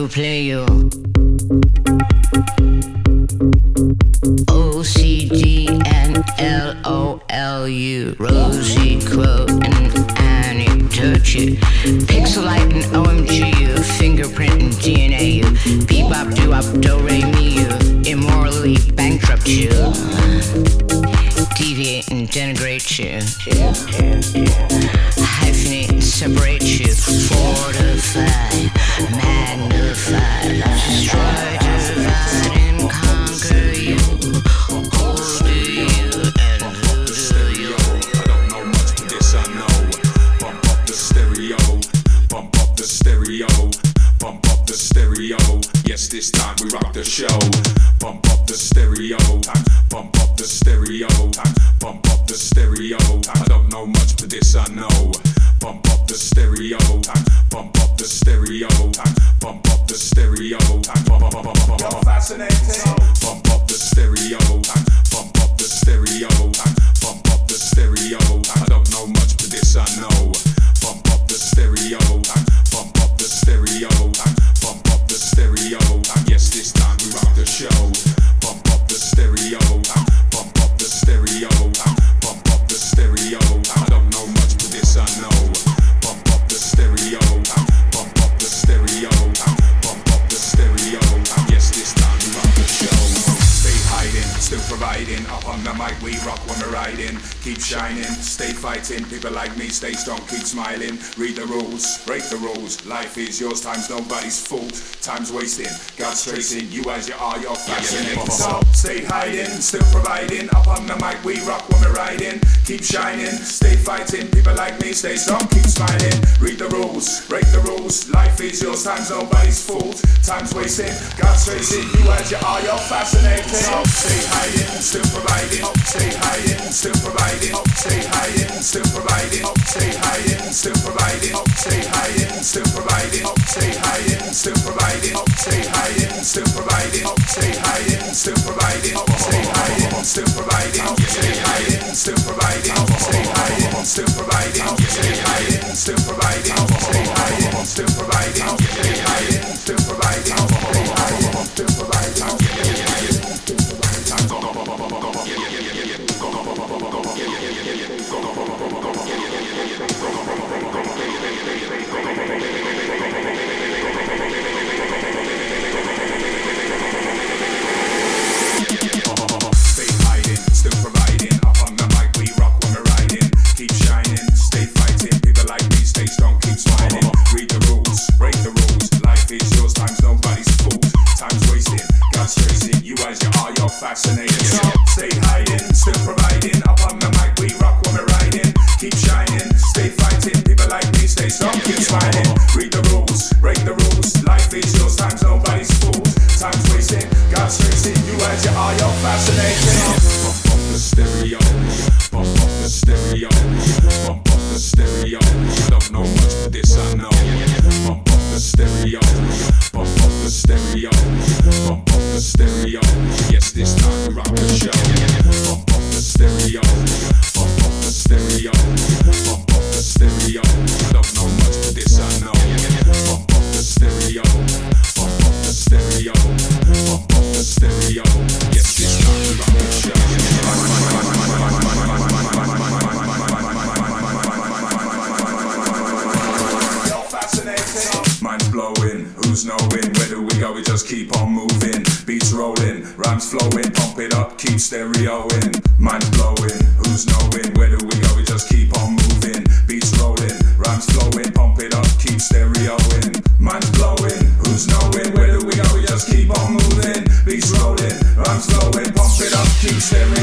vous plaît providing. Up on the mic, we rock when we're riding. Keep shining, stay fighting. People like me, stay strong, keep smiling. Read the rules, break the rules. Life is yours, time's nobody's fault. Time's wasting, God's tracing. You as you are, you're fascinating. So stay hiding, still providing. Up on the mic, we rock when we're riding. Keep shining, stay fighting. People like me, stay strong, keep smiling. Read the rules, break the rules. Life is yours, time's nobody's fault. Time's wasting, God's tracing. You as you are, you're fascinating. So stay hiding, still providing. Stay hiding, still providing. Stay hiding, still providing. Stay hiding, still providing. Stay hiding, still providing. Stay hiding, still providing. Stay hiding, still providing. Stay hiding, still providing. Stay hiding, still providing. Stay hiding, still providing. Stay hiding, still providing. Stay hiding, still providing. Stay hiding, still providing. Stay hiding, still providing. Fascinating. So stay hiding, still providing. Up on the mic, we rock when we're riding. Keep shining, stay fighting. People like me, stay strong, keep smiling. Read the rules, break the rules. Life is yours, time's nobody's fault. Time's wasting, God's tracing. You as you are, you're fascinating. Bump up the stereo, bump up the stereo, bump up the stereo. Don't know much, but this I know. Bump stereo, bump up the stereo, bump up the stereo. Yes, this time we rock the show. Bump up the stereo, bump up the stereo, just keep on moving. Beats rolling, rhymes flowing, pump it up, keep stereoing. Mind blowing, who's knowing? Where do we go? We just keep on moving. Beats rolling, rhymes flowing, pump it up, keep stereoing. Mind blowing, who's knowing? Where do we go? We just keep on moving. Beats rolling, rhymes flowing, pump it up, keep stereoing.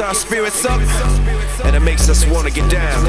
Our spirits up, and it makes us wanna get down.